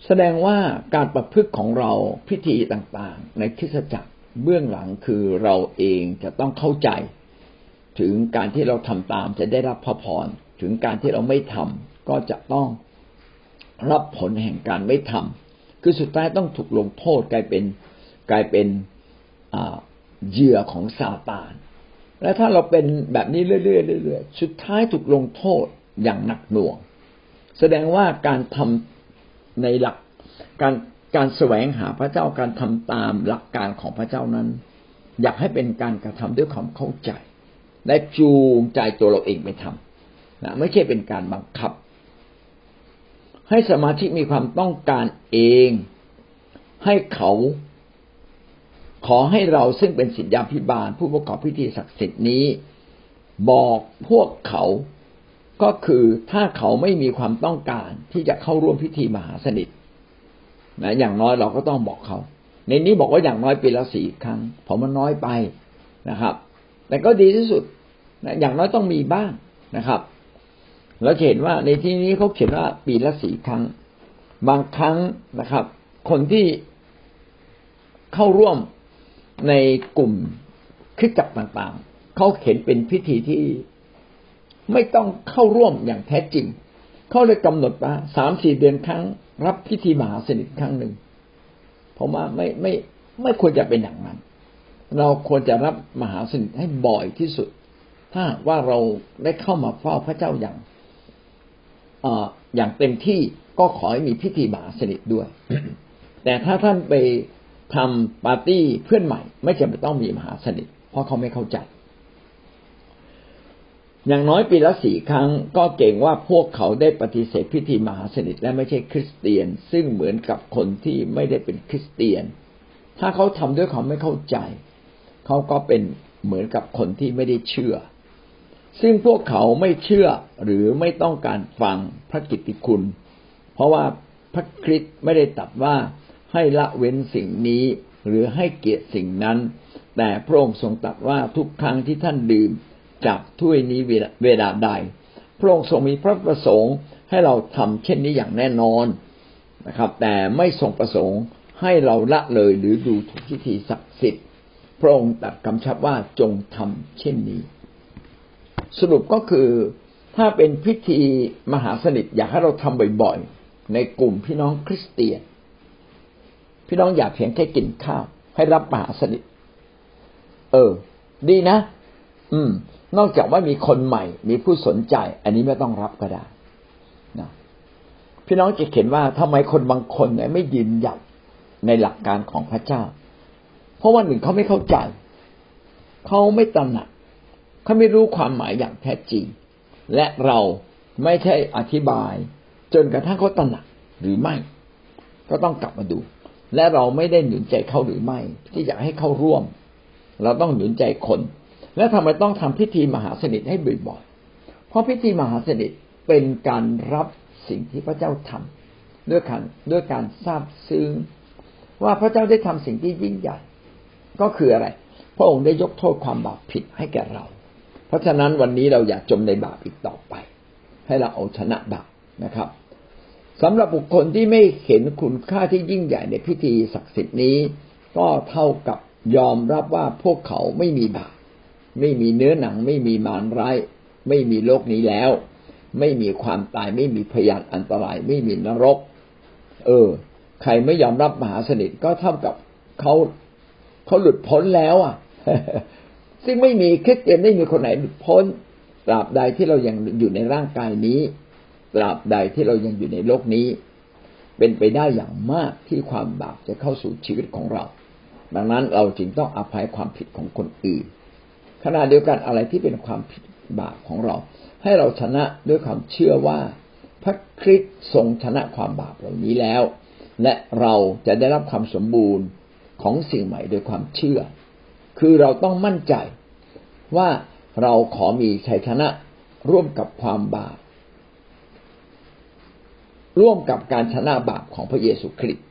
แสดงว่าการประพฤติของเราพิธีต่างๆ ในคริสตจักรเบื้องหลังคือเราเองจะต้องเข้าใจ ถึงการที่เราทำตามจะได้รับพระพรถึงการที่เราไม่ทำก็จะต้องรับผลแห่งการไม่ทำคือสุดท้ายต้องถูกลงโทษกลายเป็นกลายเป็นเหยื่อของซาตาน และถ้าเราเป็นแบบนี้เรื่อยๆเรื่อยๆสุดท้ายถูกลงโทษอย่างหนักหน่วง แสดงว่าการทำในหลักการการแสวงหาพระเจ้าการทำตามหลักการของพระเจ้านั้น อยากให้เป็นการกระทำด้วยความเข้าใจ และจูงใจตัวเราเองไปทำนะไม่ใช่เป็นการบังคับ ให้สมาชิมีความต้องการเอง ให้เขา ขอให้เราซึ่งเป็นศิษยาพิบาล ผู้ประกอบพิธีศักดิ์สิทธิ์นี้ บอกพวกเขาก็คือถ้าเขาไม่มีความต้องการที่จะเข้าร่วมพิธีมหาสนิทนะอย่างน้อยเราก็ต้องบอกเขา ในนี้บอกว่าอย่างน้อยปีละสี่ครั้งผมมันน้อยไปนะครับ แต่ก็ดีที่สุดนะอย่างน้อยต้องมีบ้างนะครับเราเห็นว่าในที่นี้เขาเขียนว่าปีละสี่ครั้ง บางครั้งนะครับ คนที่เข้าร่วม ในกลุ่มคริสตจักรต่างๆ เขาเขียนเป็นพิธีที่ไม่ต้องเข้าร่วมอย่างแท้จริง เขาเลยกำหนดว่าสามสี่เดือนครั้ง รับพิธีมหาสนิทครั้งหนึ่งผมว่าไม่ไม่ไม่ควรจะเป็นอย่างนั้น เราควรจะรับมหาสนิทให้บ่อยที่สุด ถ้าว่าเราได้เข้ามาเฝ้าพระเจ้าอย่างออย่างเต็มที่ก็ขอให้มีพิธีมหาสนิทด้วย แต่ถ้าท่านไป ทำปาร์ตี้เพื่อนใหม่ ไม่จำเป็นต้องมีมหาสนิท เพราะเขาไม่เข้าใจ อย่างน้อยปีละสี่ครั้งก็เก่งว่าพวกเขาได้ปฏิเสธพิธีมหาสนิทและไม่ใช่คริสเตียน ซึ่งเหมือนกับคนที่ไม่ได้เป็นคริสเตียน ถ้าเขาทำด้วยความไม่เข้าใจ เขาก็เป็นเหมือนกับคนที่ไม่ได้เชื่อ ซึ่งพวกเขาไม่เชื่อหรือไม่ต้องการฟังพระกิตติคุณ เพราะว่าพระคริสต์ไม่ได้ตัดว่า ให้ละเว้นสิ่งนี้ หรือให้เกียรติสิ่งนั้น แต่พระองค์ทรงตรัสว่าทุกครั้งที่ท่านดื่มจากถ้วยนี้เวลาใด พระองค์ทรงมีพระประสงค์ให้เราทำเช่นนี้อย่างแน่นอนนะครับ แต่ไม่ทรงประสงค์ให้เราละเลยหรือดูถูกพิธีศักดิ์สิทธิ์ พระองค์ตรัสกำชับว่าจงทำเช่นนี้ สรุปก็คือถ้าเป็นพิธีมหาสนิทอยากให้เราทำบ่อยๆ ในกลุ่มพี่น้องคริสเตียน พี่น้องอยากเพียงแค่กินข้าว ให้รับมหาสนิทเออ ดีนะ อืม นอกจากว่ามีคนใหม่ มีผู้สนใจ อันนี้ไม่ต้องรับก็ได้นะพี่น้องจะเห็นว่าทำไมคนบางคนเนี่ยไม่ยืนหยัดในหลักการของพระเจ้า เพราะว่าหนึ่งเขาไม่เข้าใจ เขาไม่ตระหนัก เขาไม่รู้ความหมายอย่างแท้จริง และเราไม่ใช่อธิบาย จนกระทั่งเขาตระหนักหรือไม่ ก็ต้องกลับมาดู และเราไม่ได้หนุนใจเขาหรือไม่ ที่จะให้เขาร่วม เราต้องหนุนใจคน แล้วทำไมต้องทำพิธีมหาสนิทให้บ่อยๆเพราะพิธีมหาสนิทเป็นการรับสิ่งที่พระเจ้าทำด้วยการด้วยการทราบซึ้งว่าพระเจ้าได้ทำสิ่งที่ยิ่งใหญ่ ก็คืออะไร พระองค์ได้ยกโทษความบาปผิดให้แก่เรา เพราะฉะนั้นวันนี้เราอย่าจมในบาปอีกต่อไป ให้เราเอาชนะบาปนะครับ สำหรับบุคคลที่ไม่เห็นคุณค่าที่ยิ่งใหญ่ในพิธีศักดิ์สิทธิ์นี้ ก็เท่ากับยอมรับว่าพวกเขาไม่มีบาปไม่มีเนื้อหนัง ไม่มีมารร้าย ไม่มีโลกนี้แล้ว ไม่มีความตาย ไม่มีพยานอันตราย ไม่มีนรก เออ ใครไม่ยอมรับมหาสนิทก็เท่ากับเขาเขาหลุดพ้นแล้ว อะ ซึ่งไม่มีคริสเตียนไม่มีคนไหนหลุดพ้นตราบใดที่เรายังอยู่ในร่างกายนี้ ตราบใดที่เรายังอยู่ในโลกนี้ เป็นไปได้อย่างมากที่ความบาปจะเข้าสู่ชีวิตของเรา ดังนั้นเราจึงต้องอภัยความผิดของคนอื่นขณะเดียวกันอะไรที่เป็นความผิดบาปของเรา ให้เราชนะด้วยความเชื่อว่า พระคริสต์ทรงชนะความบาปเหล่านี้แล้ว และเราจะได้รับความสมบูรณ์ของสิ่งใหม่โดยความเชื่อ คือเราต้องมั่นใจว่าเราขอมีชัยชนะร่วมกับความบาป ร่วมกับการชนะบาปของพระเยซูคริสต์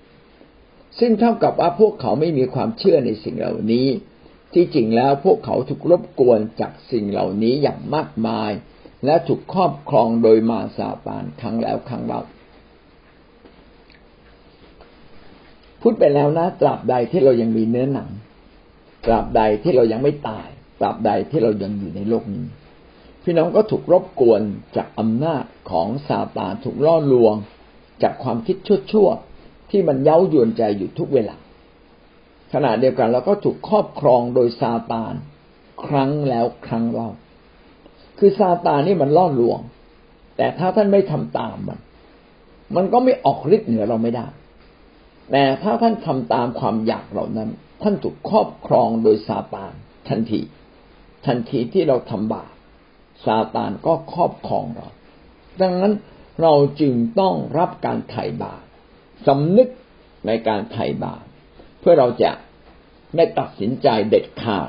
ซึ่งเท่ากับว่าพวกเขาไม่มีความเชื่อในสิ่งเหล่านี้ ที่จริงแล้วพวกเขาถูกรบกวนจากสิ่งเหล่านี้อย่างมากมาย และถูกครอบครองโดยมาซาตานครั้งแล้วครั้งเล่าพูดไปแล้วนะตราบใดที่เรายังมีเนื้อหนังตราบใดที่เรายังไม่ตายตราบใดที่เรายังอยู่ในโลกนี้ พี่น้องก็ถูกรบกวนจากอำนาจของซาตานถูกล่อลวง จากความคิดชั่วๆที่มันเย้ายวนใจอยู่ทุกเวลาขณะเดียวกันเราก็ถูกครอบครองโดยซาตานครั้งแล้วครั้งเล่า คือซาตานนี่มันล่อลวง แต่ถ้าท่านไม่ทำตามมัน มันก็ไม่ออกฤทธิ์เหนือเราไม่ได้ แต่ถ้าท่านทำตามความอยากเหล่านั้น ท่านถูกครอบครองโดยซาตานทันที ทันทีที่เราทำบาปซาตานก็ครอบครองเรา ดังนั้น เราจึงต้องรับการไถ่บาปสำนึกในการไถ่บาปเพื่อเราจะไม่ตัดสินใจเด็ดขาด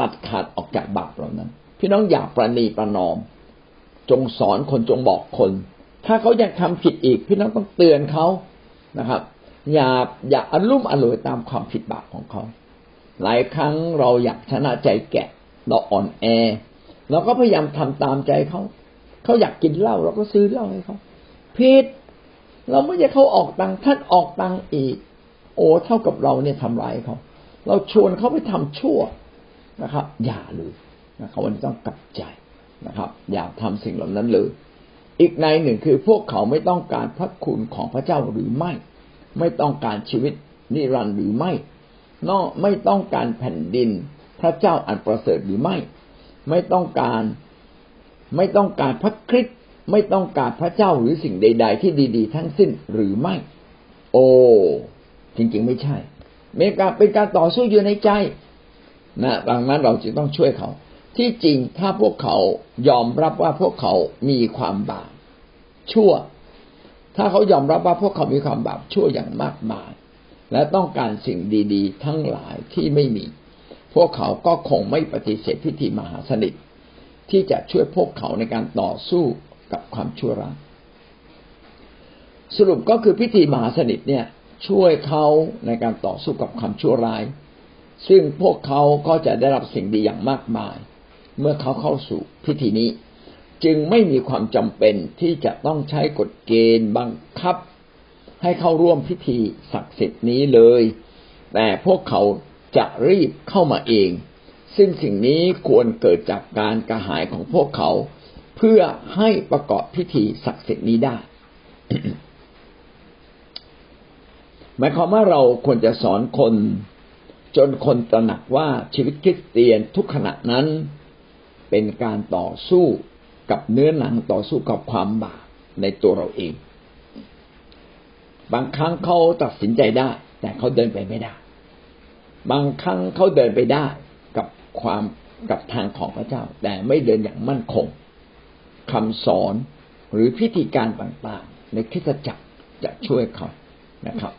ตัดขาดออกจากบาปเหล่านั้น พี่น้องอย่าประนีประนอม จงสอนคนจงบอกคน ถ้าเขายังทำผิดอีก พี่น้องต้องเตือนเขานะครับ อย่าอย่าอารมณ์อร่อยตามความผิดบาปของเขา หลายครั้งเราอยากชนะใจแกะเราอ่อนแอเราก็พยายามทำตามใจเขา เขาอยากกินเหล้าเราก็ซื้อเหล้าให้เขาผิดเราไม่ใช่เขาออกตังท่านออกตังอีก โอ้เท่ากับเราเนี่ยทำร้ายเขาเราชวนเขาไปทำชั่วนะครับ อย่าเลยนะครับวันนี้ต้องกลับใจนะครับ อย่าทำสิ่งเหล่านั้นเลย อีกในหนึ่งคือพวกเขาไม่ต้องการพระคุณของพระเจ้าหรือไม่ ไม่ต้องการชีวิตนิรันดร์หรือไม่นอกไม่ต้องการแผ่นดินพระเจ้าอันประเสริฐหรือไม่ ไม่ต้องการ ไม่ต้องการพระคริสต์ไม่ต้องการพระเจ้าหรือสิ่งใด ๆ ที่ดี ๆ ทั้งสิ้นหรือไม่ โอ้จริง ๆ ไม่ใช่เมกาเป็นการต่อสู้อยู่ในใจนะดังนั้นเราจึงต้องช่วยเขา ที่จริงถ้าพวกเขายอมรับว่าพวกเขามีความบาปชั่ว ถ้าเขายอมรับว่าพวกเขามีความบาปชั่วอย่างมากมาย และต้องการสิ่งดี ๆ ทั้งหลายที่ไม่มี พวกเขาก็คงไม่ปฏิเสธพิธีมหาสนิท ที่จะช่วยพวกเขาในการต่อสู้กับความชั่วร้ายสรุปก็คือพิธีมหาสนิทเนี่ยช่วยเขาในการต่อสู้กับความชั่วร้าย ซึ่งพวกเขาก็จะได้รับสิ่งดีอย่างมากมาย เมื่อเขาเข้าสู่พิธีนี้ จึงไม่มีความจำเป็นที่จะต้องใช้กฎเกณฑ์บังคับ ให้เข้าร่วมพิธีศักดิ์สิทธิ์นี้เลย แต่พวกเขาจะรีบเข้ามาเอง ซึ่งสิ่งนี้ควรเกิดจากการกระหายของพวกเขา เพื่อให้ประกอบพิธีศักดิ์สิทธิ์นี้ได้ หมายความว่าเราควรจะสอนคน จนคนตระหนักว่าชีวิตคริสเตียนทุกขณะนั้น เป็นการต่อสู้กับเนื้อหนังต่อสู้กับความบาปในตัวเราเอง บางครั้งเขาตัดสินใจได้ แต่เขาเดินไปไม่ได้ บางครั้งเขาเดินไปได้ ความกับทางของพระเจ้า แต่ไม่เดินอย่างมั่นคงคำสอนหรือพิธีการต่างๆ ในคริสตจักรจะช่วยเขานะครับ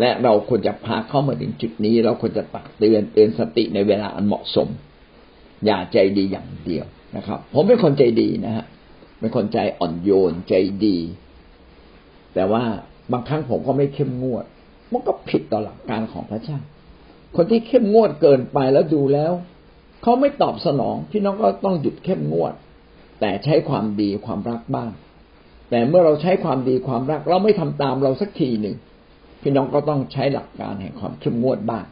และเราควรจะพาเข้ามาถึงจุดนี้ เราควรจะตักเตือนเตือนสติในเวลาอันเหมาะสม อย่าใจดีอย่างเดียวนะครับ ผมเป็นคนใจดีนะฮะเป็นคนใจอ่อนโยนใจดี แต่ว่าบางครั้งผมก็ไม่เข้มงวด มันก็ผิดต่อหลักการของพระเจ้า คนที่เข้มงวดเกินไปแล้วดูแล้วเขาไม่ตอบสนอง พี่น้องก็ต้องหยุดเข้มงวด แต่ใช้ความดีความรักบ้าง แต่เมื่อเราใช้ความดีความรัก เราไม่ทำตามเราสักทีหนึ่งพี่น้องก็ต้องใช้หลักการแห่งความเข้มงวดบ้าง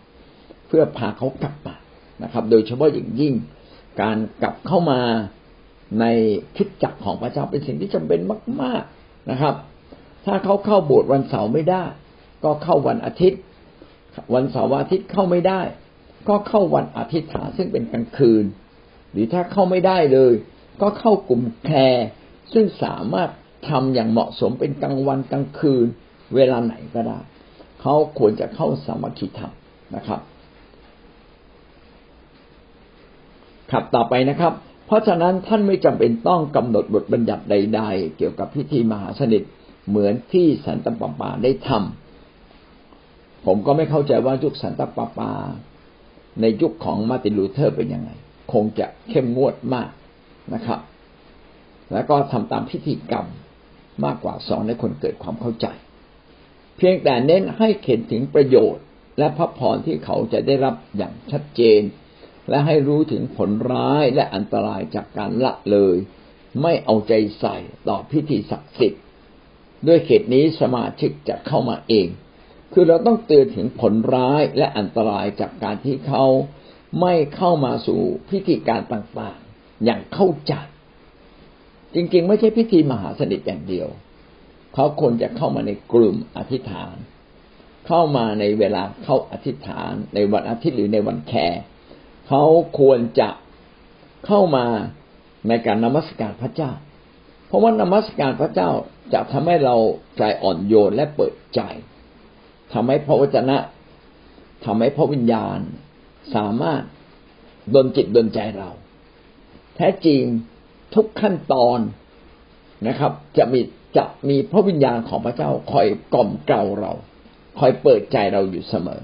เพื่อพาเขากลับมานะครับ โดยเฉพาะอย่างยิ่ง การกลับเข้ามาในคิดจักของพระเจ้าเป็นสิ่งที่จำเป็นมาก ๆนะครับ ถ้าเขาเข้าโบสถ์วันเสาร์ไม่ได้ ก็เข้าวันอาทิตย์ วันเสาร์อาทิตย์เข้าไม่ได้ ก็เข้าวันอาทิตย์ฐานซึ่งเป็นกลางคืน หรือถ้าเข้าไม่ได้เลย ก็เข้ากลุ่มแคร์ซึ่งสามารถทำอย่างเหมาะสมเป็นกลางวันกลางคืน เวลาไหนก็ได้ เขาควรจะเข้าสามัคคีธรรมนะครับครับต่อไปนะครับ เพราะฉะนั้นท่านไม่จำเป็นต้องกำหนดบทบัญญัติใด ๆ เกี่ยวกับพิธีมหาสนิทเหมือนที่สันตะปาปาได้ทำ ผมก็ไม่เข้าใจว่ายุคสันตะปาปา ในยุคของมาร์ตินลูเธอร์เป็นยังไง คงจะเข้มงวดมากนะครับ แล้วก็ทำตามพิธีกรรมมากกว่าสอนให้คนเกิดความเข้าใจ เพียงแต่เน้นให้เห็นถึงประโยชน์ และพระพรที่เขาจะได้รับอย่างชัดเจน และให้รู้ถึงผลร้ายและอันตรายจากการละเลย ไม่เอาใจใส่ต่อพิธีศักดิ์สิทธิ์ด้วยเขตนี้สมาชิกจะเข้ามาเอง คือเราต้องเตือนถึงผลร้ายและอันตรายจากการที่เขาไม่เข้ามาสู่พิธีการต่างๆ อย่างเข้าใจจริงๆ ไม่ใช่พิธีมหาสนิทอย่างเดียว เขาควรจะเข้ามาในกลุ่มอธิษฐาน เข้ามาในเวลาเข้าอธิษฐาน ในวันอาทิตย์หรือในวันแคร์เขาควรจะเข้ามาในการนมัสการพระเจ้า เพราะว่านมัสการพระเจ้าจะทำให้เราใจอ่อนโยนและเปิดใจ ทำให้พระวจนะทำให้พระวิญญาณ สามารถดลจิตดลใจเรา แท้จริงทุกขั้นตอนนะครับ จะมีจะมีพระวิญญาณของพระเจ้าคอยกล่อมเกลาเรา คอยเปิดใจเราอยู่เสมอ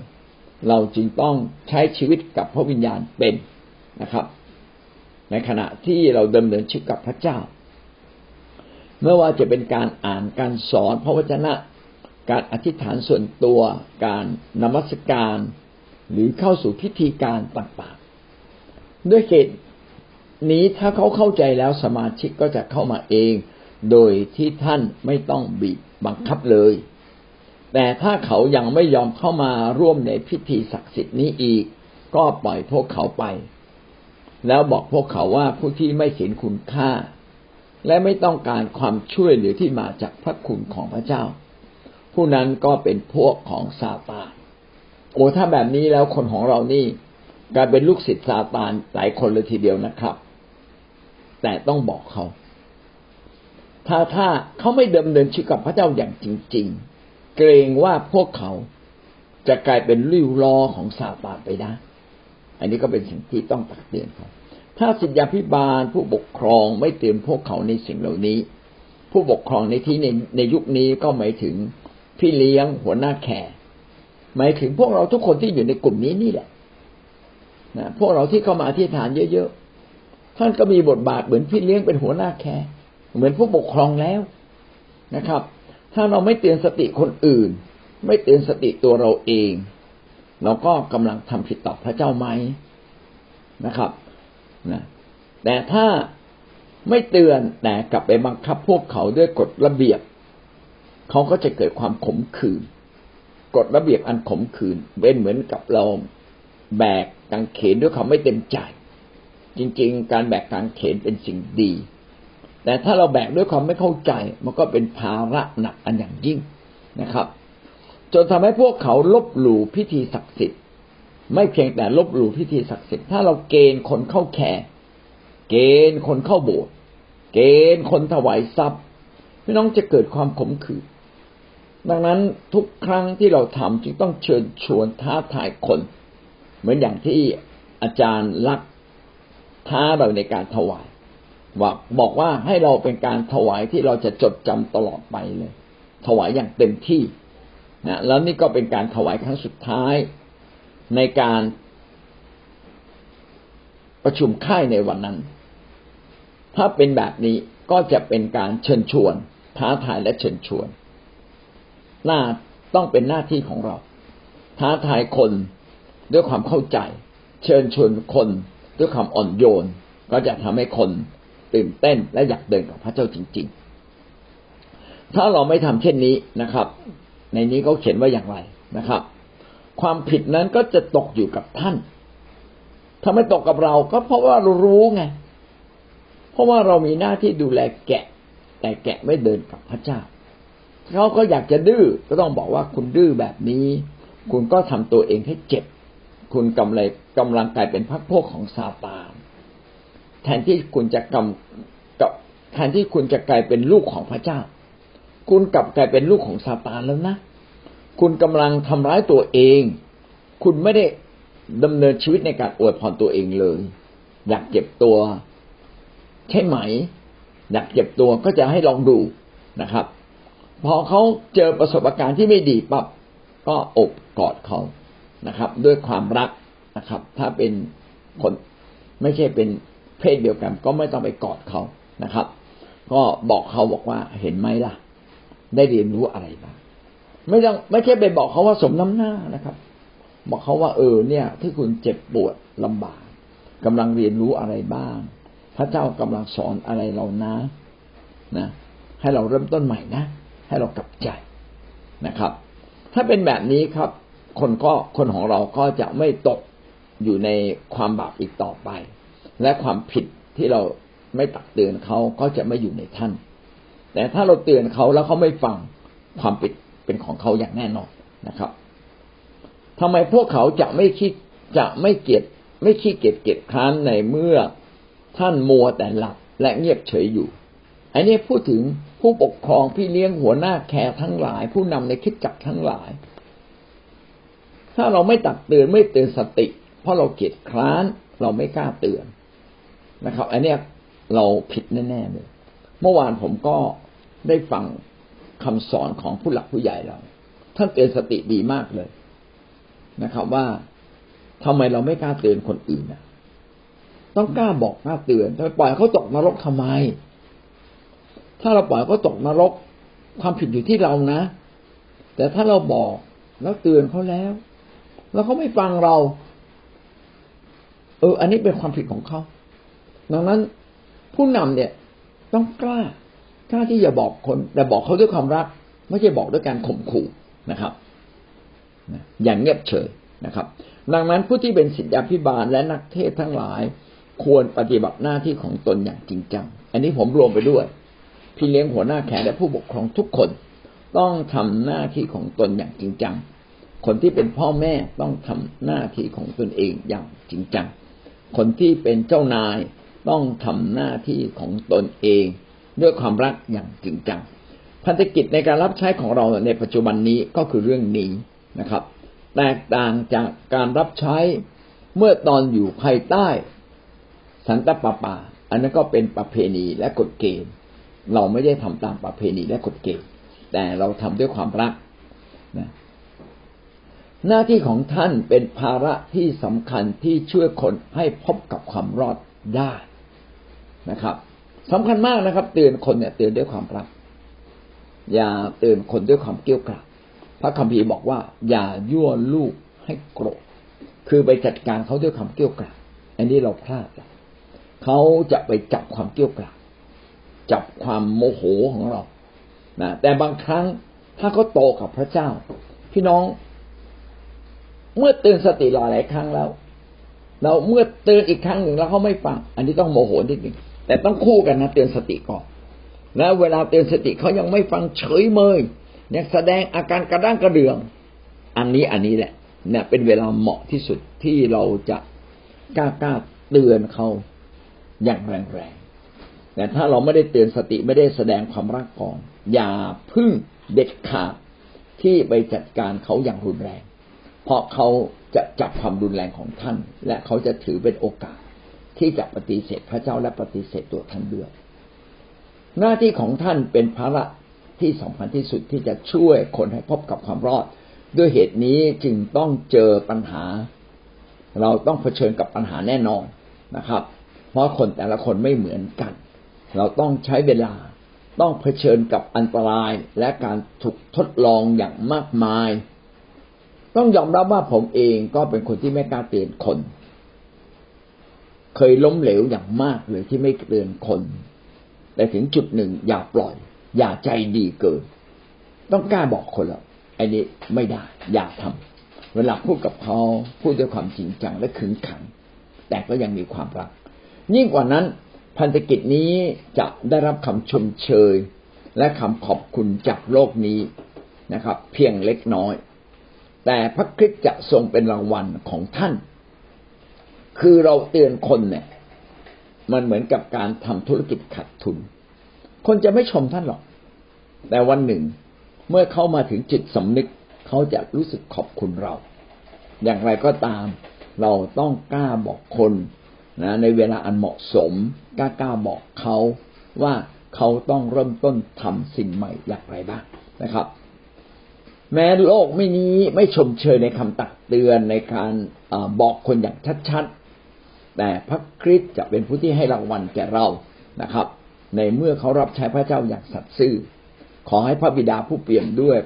เราจึงต้องใช้ชีวิตกับพระวิญญาณเป็นนะครับ ในขณะที่เราเดำเนินชีวิตกับพระเจ้าไม่ว่าจะเป็นการอ่านการสอนพระวจนะ การอธิษฐานส่วนตัว การนมัสการ หรือเข้าสู่พิธีการต่างๆ ด้วยเหตุนี้ถ้าเขาเข้าใจแล้วสมาชิกก็จะเข้ามาเอง โดยที่ท่านไม่ต้องบีบบังคับเลย แต่ถ้าเขายังไม่ยอมเข้ามาร่วมในพิธีศักดิ์สิทธิ์นี้อีก ก็ปล่อยพวกเขาไป แล้วบอกพวกเขาว่าผู้ที่ไม่เห็นคุณค่า และไม่ต้องการความช่วยเหลือที่มาจากพระคุณของพระเจ้า ผู้นั้นก็เป็นพวกของซาตานโอ้ถ้าแบบนี้แล้วคนของเรานี่กลายเป็นลูกศิษย์ซาตานหลายคนเลยทีเดียวนะครับ แต่ต้องบอกเขา ถ้าถ้าเขาไม่ดำเนินชีวิตกับพระเจ้าอย่างจริง ๆ เกรงว่าพวกเขาจะกลายเป็นลิ้วล้อของซาตานไปได้อันนี้ก็เป็นสิ่งที่ต้องตักเตือนเขาถ้าสิทธยาพิบาลผู้ปกครองไม่เตือนพวกเขาในสิ่งเหล่านี้ ผู้ปกครองในที่ในในยุคนี้ก็หมายถึง พี่เลี้ยงหัวหน้าแขกหมายถึงพวกเราทุกคนที่อยู่ในกลุ่มนี้นี่แหละนะพวกเราที่เข้ามาที่ฐานเยอะๆท่านก็มีบทบาทเหมือนพี่เลี้ยงเป็นหัวหน้าแคร์เหมือนผู้ปกครองแล้วนะครับ ถ้าเราไม่เตือนสติคนอื่น ไม่เตือนสติตัวเราเอง เราก็กำลังทำผิดต่อพระเจ้าไหมนะครับนะแต่ถ้าไม่เตือนแต่กลับไปบังคับพวกเขาด้วยกฎระเบียบ เขาก็จะเกิดความขมขื่นกฎระเบียบอันขมขื่นเป็นเหมือนกับเราแบกกังเขนด้วยความไม่เต็มใจ จริง ๆ การแบกกางเขนเป็นสิ่งดี แต่ถ้าเราแบกด้วยความไม่เข้าใจ มันก็เป็นภาระหนักอันอย่างยิ่งนะครับ จนทำให้พวกเขาลบหลู่พิธีศักดิ์สิทธิ์ ไม่เพียงแต่ลบหลู่พิธีศักดิ์สิทธิ์ถ้าเราเกณฑ์คนเข้าแคร์เกณฑ์คนเข้าโบสถ์เกณฑ์คนถวายทรัพย์พี่น้องจะเกิดความขมขื่น ดังนั้นทุกครั้งที่เราทำจึงต้องเชิญชวนท้าทายคน เหมือนอย่างที่อาจารย์ลักท้าเราในการถวายว่าบอกว่าให้เราเป็นการถวายที่เราจะจดจำตลอดไปเลย ถวายอย่างเต็มที่นะแล้วนี่ก็เป็นการถวายครั้งสุดท้ายในการประชุมค่ายในวันนั้น ถ้าเป็นแบบนี้ก็จะเป็นการเชิญชวน ท้าทายและเชิญชวน หน้าต้องเป็นหน้าที่ของเรา ท้าทายคนด้วยความเข้าใจ เชิญชวนคนด้วยความอ่อนโยน ก็จะทำให้คนตื่นเต้นและอยากเดินกับพระเจ้าจริง ๆ ถ้าเราไม่ทำเช่นนี้นะครับ ในนี้เขาเขียนว่าอย่างไรนะครับ ความผิดนั้นก็จะตกอยู่กับท่าน ถ้าไม่ตกกับเราก็เพราะว่าเรารู้ไง เพราะว่าเรามีหน้าที่ดูแลแกะ แต่แกะไม่เดินกับพระเจ้า เขาก็อยากจะดื้อก็ต้องบอกว่าคุณดื้อแบบนี้ คุณก็ทำตัวเองให้เจ็บ คุณกำลังกำลังกลายเป็นพรรคพวกของซาตานแทนที่คุณจะกำกับแทนที่คุณจะกลายเป็นลูกของพระเจ้า คุณกลับกลายเป็นลูกของซาตานแล้วนะ คุณกำลังทำร้ายตัวเอง คุณไม่ได้ดำเนินชีวิตในการอวยพรตัวเองเลย อยากเจ็บตัว ใช่ไหม อยากเจ็บตัวก็จะให้ลองดูนะครับ พอเขาเจอประสบการณ์ที่ไม่ดีปั๊บก็อบกอดเขานะครับ ด้วยความรักนะครับ ถ้าเป็นคนไม่ใช่เป็นเพศเดียวกัน ก็ไม่ต้องไปกอดเขานะครับ ก็บอกเขาบอกว่าเห็นไหมล่ะ ได้เรียนรู้อะไรบ้างไม่ต้องไม่ใช่ไปบอกเขาว่าสมน้ำหน้านะครับ บอกเขาว่าเออเนี่ย ที่คุณเจ็บปวดลำบากกำลังเรียนรู้อะไรบ้าง พระเจ้ากำลังสอนอะไรเรานะนะ ให้เราเริ่มต้นใหม่นะ ให้เรากลับใจนะครับ ถ้าเป็นแบบนี้ครับ คนก็คนของเราก็จะไม่ตกอยู่ในความบาปอีกต่อไป และความผิดที่เราไม่ตักเตือนเขาก็จะไม่อยู่ในท่าน แต่ถ้าเราเตือนเขาแล้วเขาไม่ฟังความผิดเป็นของเขาอย่างแน่นอนนะครับทำไมพวกเขาจะไม่คิดจะไม่เกียดไม่ขี้เกียจเกียจค้านในเมื่อท่านมัวแต่หลับและเงียบเฉยอยู่ อันนี้พูดถึงผู้ปกครองพี่เลี้ยงหัวหน้าแคร์ทั้งหลาย ผู้นำในคิดจักทั้งหลาย ถ้าเราไม่ตักเตือนไม่เตือนสติ เพราะเราเกียจคร้านเราไม่กล้าเตือนนะครับ อันนี้เราผิดแน่ๆเลยเมื่อวานผมก็ได้ฟังคำสอนของผู้หลักผู้ใหญ่เราท่านเตือนสติดีมากเลยนะครับ ว่าทำไมเราไม่กล้าเตือนคนอื่นนะต้องกล้าบอกกล้าเตือนจะปล่อยเขาตกนรกทำไม ถ้าเราปล่อยก็ตกนรก ความผิดอยู่ที่เรานะ แต่ถ้าเราบอกแล้วเตือนเขาแล้ว แล้วเขาไม่ฟังเรา เออ อันนี้เป็นความผิดของเขา ดังนั้นผู้นำเนี่ย ต้องกล้ากล้าที่จะบอกคน แต่บอกเขาด้วยความรัก ไม่ใช่บอกด้วยการข่มขู่นะครับอย่างเงียบเฉยนะครับ ดังนั้นผู้ที่เป็นศิษยาพิบาลและนักเทศทั้งหลาย ควรปฏิบัติหน้าที่ของตนอย่างจริงจัง อันนี้ผมรวมไปด้วย พี่เลี้ยงหัวหน้าแขกและผู้ปกครองทุกคนต้องทำหน้าที่ของตนอย่างจริงจัง คนที่เป็นพ่อแม่ต้องทำหน้าที่ของตนเองอย่างจริงจัง คนที่เป็นเจ้านายต้องทำหน้าที่ของตนเอง ด้วยความรักอย่างจริงจัง พันธกิจในการรับใช้ของเราในปัจจุบันนี้ก็คือเรื่องนี้นะครับ แตกต่างจากการรับใช้เมื่อตอนอยู่ภายใต้ สันตปาปา อันนั้นก็เป็นประเพณีและกฎเกณฑ์ เราไม่ได้ทำตามประเพณีและกฎเกณฑ์แต่เราทำด้วยความรักนะหน้าที่ของท่านเป็นภาระที่สำคัญที่ช่วยคนให้พบกับความรอดได้นะครับสำคัญมากนะครับ เตือนคนเนี่ยเตือนด้วยความรัก อย่าเตือนคนด้วยความเกลี้ยกล่อมพระคัมภีร์บอกว่า อย่ายั่วลูกให้โกรธคือไปจัดการเขาด้วยความเกลี้ยกล่อมอันนี้เราพลาดเขาจะไปจับความเกลี้ยกล่อม จับความโมโหของเรานะแต่บางครั้งถ้าเขาโตกับพระเจ้า พี่น้อง เมื่อเตือนสติหลายหลายครั้งแล้ว เราเมื่อเตือนอีกครั้งหนึ่งแล้วเขาไม่ฟัง อันนี้ต้องโมโหนิดหนึ่งแต่ต้องคู่กันนะเตือนสติก่อนแล้วเวลาเตือนสติเขายังไม่ฟังเฉยเมยยังแสดงอาการกระด้างกระเดือง อันนี้อันนี้แหละ เนี่ย เป็นเวลาเหมาะที่สุดที่เราจะกล้ากล้าเตือนเขาอย่างแรง แต่ถ้าเราไม่ได้เตือนสติไม่ได้แสดงความรักก่อน อย่าพึ่งเด็ดขาดที่ไปจัดการเขาอย่างรุนแรง เพราะเขาจะจับความรุนแรงของท่าน และเขาจะถือเป็นโอกาส ที่จะปฏิเสธพระเจ้าและปฏิเสธตัวท่านด้วยหน้าที่ของท่านเป็นภาระที่สำคัญที่สุดที่จะช่วยคนให้พบกับความรอด ด้วยเหตุนี้จึงต้องเจอปัญหา เราต้องเผชิญกับปัญหาแน่นอนนะครับ เพราะคนแต่ละคนไม่เหมือนกัน เราต้องใช้เวลาต้องเผชิญกับอันตรายและการถูกทดลองอย่างมากมาย ต้องยอมรับว่าผมเองก็เป็นคนที่ไม่กล้าเตือนคน เคยล้มเหลวอย่างมากเลยที่ไม่เตือนคน แต่ถึงจุดหนึ่งอย่าปล่อย อย่าใจดีเกิน ต้องกล้าบอกคนละไอ้นี้ไม่ได้ อย่าทำเวลาพูดกับเขาพูดด้วยความจริงจังและขึงขัง แต่ก็ยังมีความรัก ยิ่งกว่านั้น พันธกิจนี้จะได้รับคำชมเชย และคำขอบคุณจากโลกนี้นะครับ เพียงเล็กน้อย แต่พระคริสต์จะทรงเป็นรางวัลของท่าน คือเราเตือนคนเนี่ย มันเหมือนกับการทำธุรกิจขาดทุน คนจะไม่ชมท่านหรอก แต่วันหนึ่งเมื่อเขามาถึงจิตสำนึกเขาจะรู้สึกขอบคุณเรา อย่างไรก็ตาม เราต้องกล้าบอกคน นะในเวลาอันเหมาะสมกล้ากล้าบอกเขาว่าเขาต้องเริ่มต้นทำสิ่งใหม่อย่างไรบ้างนะครับ แม้โลกไม่นี้ไม่ชมเชยในคำตักเตือนในการอบอกคนอย่างชัดๆ แต่พระคริสต์จะเป็นผู้ที่ให้รางวัลแก่เรานะครับ ในเมื่อเขารับใช้พระเจ้าอย่างสัตย์ซื่อ ขอให้พระบิดาผู้เปี่ยมด้วย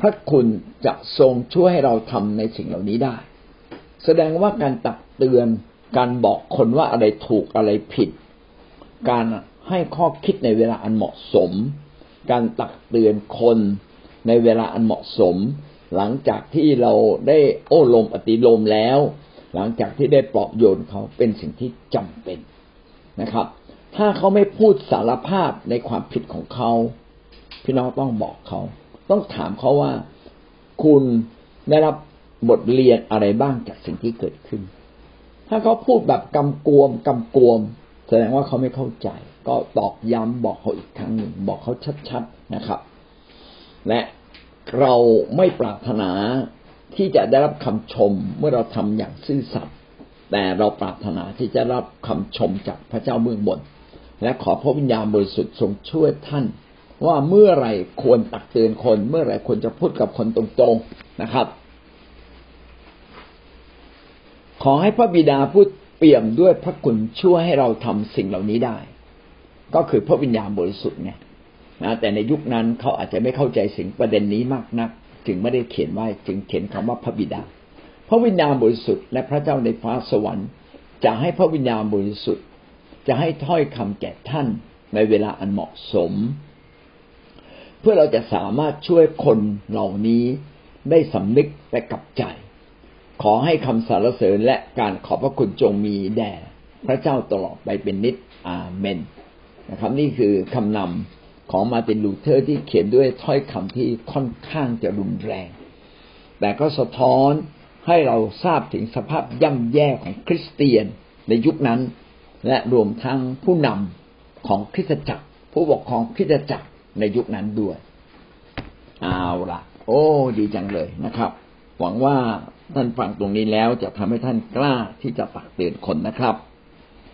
พระคุณจะทรงช่วยให้เราทำในสิ่งเหล่านี้ได้ แสดงว่าการตักเตือน การบอกคนว่าอะไรถูกอะไรผิด การให้ข้อคิดในเวลาอันเหมาะสม การตักเตือนคนในเวลาอันเหมาะสม หลังจากที่เราได้โอ้ลมอติลมแล้ว หลังจากที่ได้ปลอบโยนเขาเป็นสิ่งที่จำเป็นนะครับ ถ้าเขาไม่พูดสารภาพในความผิดของเขาพี่น้องต้องบอกเขา ต้องถามเขาว่าคุณได้รับบทเรียนอะไรบ้างจากสิ่งที่เกิดขึ้น ถ้าเขาพูดแบบกำกวมกำกวม แสดงว่าเขาไม่เข้าใจ ก็ตอกย้ำบอกเขาอีกครั้งหนึ่งบอกเขาชัดๆนะครับ และเราไม่ปรารถนาที่จะได้รับคำชมเมื่อเราทำอย่างซื่อสัตย์แต่เราปรารถนาที่จะรับคำชมจากพระเจ้าเบื้องบน และขอพระวิญญาณบริสุทธิ์ทรงช่วยท่าน ว่าเมื่อไรควรตักเตือนคน เมื่อไรควรจะพูดกับคนตรงๆนะครับ ขอให้พระบิดาพูดเปี่ยมด้วยพระคุณช่วยให้เราทำสิ่งเหล่านี้ได้ ก็คือพระวิญญาณบริสุทธิ์ไงนะแต่ในยุคนั้นเขาอาจจะไม่เข้าใจสิ่งประเด็นนี้มากนัก จึงไม่ได้เขียนไว้จึงเขียนคำว่าพระบิดา พระวิญญาณบริสุทธิ์และพระเจ้าในฟ้าสวรรค์ จะให้พระวิญญาณบริสุทธิ์ จะให้ถ้อยคำแก่ท่านในเวลาอันเหมาะสม เพื่อเราจะสามารถช่วยคนเหล่านี้ได้สำนึกและกลับใจ ขอให้คำสรรเสริญและการขอบพระคุณจงมีแด่พระเจ้าตลอดไปเป็นนิจอาเมนนะครับ นี่คือคำนำของมาร์ตินลูเธอร์ที่เขียนด้วยถ้อยคำที่ค่อนข้างจะรุนแรง แต่ก็สะท้อนให้เราทราบถึงสภาพย่ำแย่ของคริสเตียนในยุคนั้น และรวมทั้งผู้นำของคริสตจักร ผู้ปกครองคริสตจักรในยุคนั้นด้วย เอาละโอ้ ดีจังเลยนะครับ หวังว่า ท่านฟังตรงนี้แล้วจะทำให้ท่านกล้าที่จะตักเตือนคนนะครับ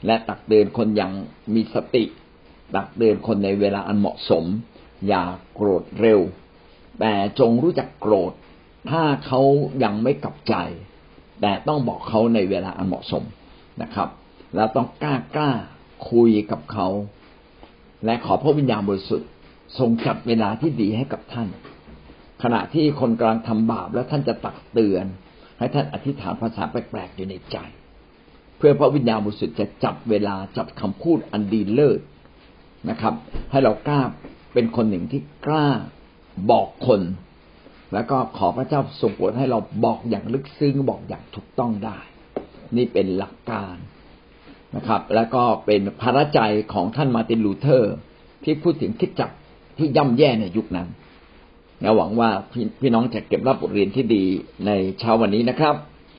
และตักเตือนคนอย่างมีสติ ตักเตือนคนในเวลาอันเหมาะสม อย่าโกรธเร็ว แต่จงรู้จักโกรธ ถ้าเขายังไม่กลับใจ แต่ต้องบอกเขาในเวลาอันเหมาะสมนะครับ แล้วต้องกล้ากล้าคุยกับเขา และขอพระวิญญาณบริสุทธิ์ทรงจัดเวลาที่ดีให้กับท่าน ขณะที่คนกำลังทำบาปแล้วท่านจะตักเตือน ให้ท่านอธิษฐานภาษาแปลกๆอยู่ในใจ เพื่อพระวิญญาณบริสุทธิ์จะจับเวลาจับคำพูดอันดีเลิศนะครับ ให้เรากล้าเป็นคนหนึ่งที่กล้าบอกคน แล้วก็ขอพระเจ้าทรงโปรดให้เราบอกอย่างลึกซึ้งบอกอย่างถูกต้องได้ นี่เป็นหลักการนะครับ แล้วก็เป็นภาระใจของท่านมาร์ตินลูเธอร์ ที่พูดถึงคริสตจักรที่ย่ำแย่ในยุคนั้น และหวังว่าพี่น้องจะเก็บรับบทเรียนที่ดีในเช้าวันนี้นะครับ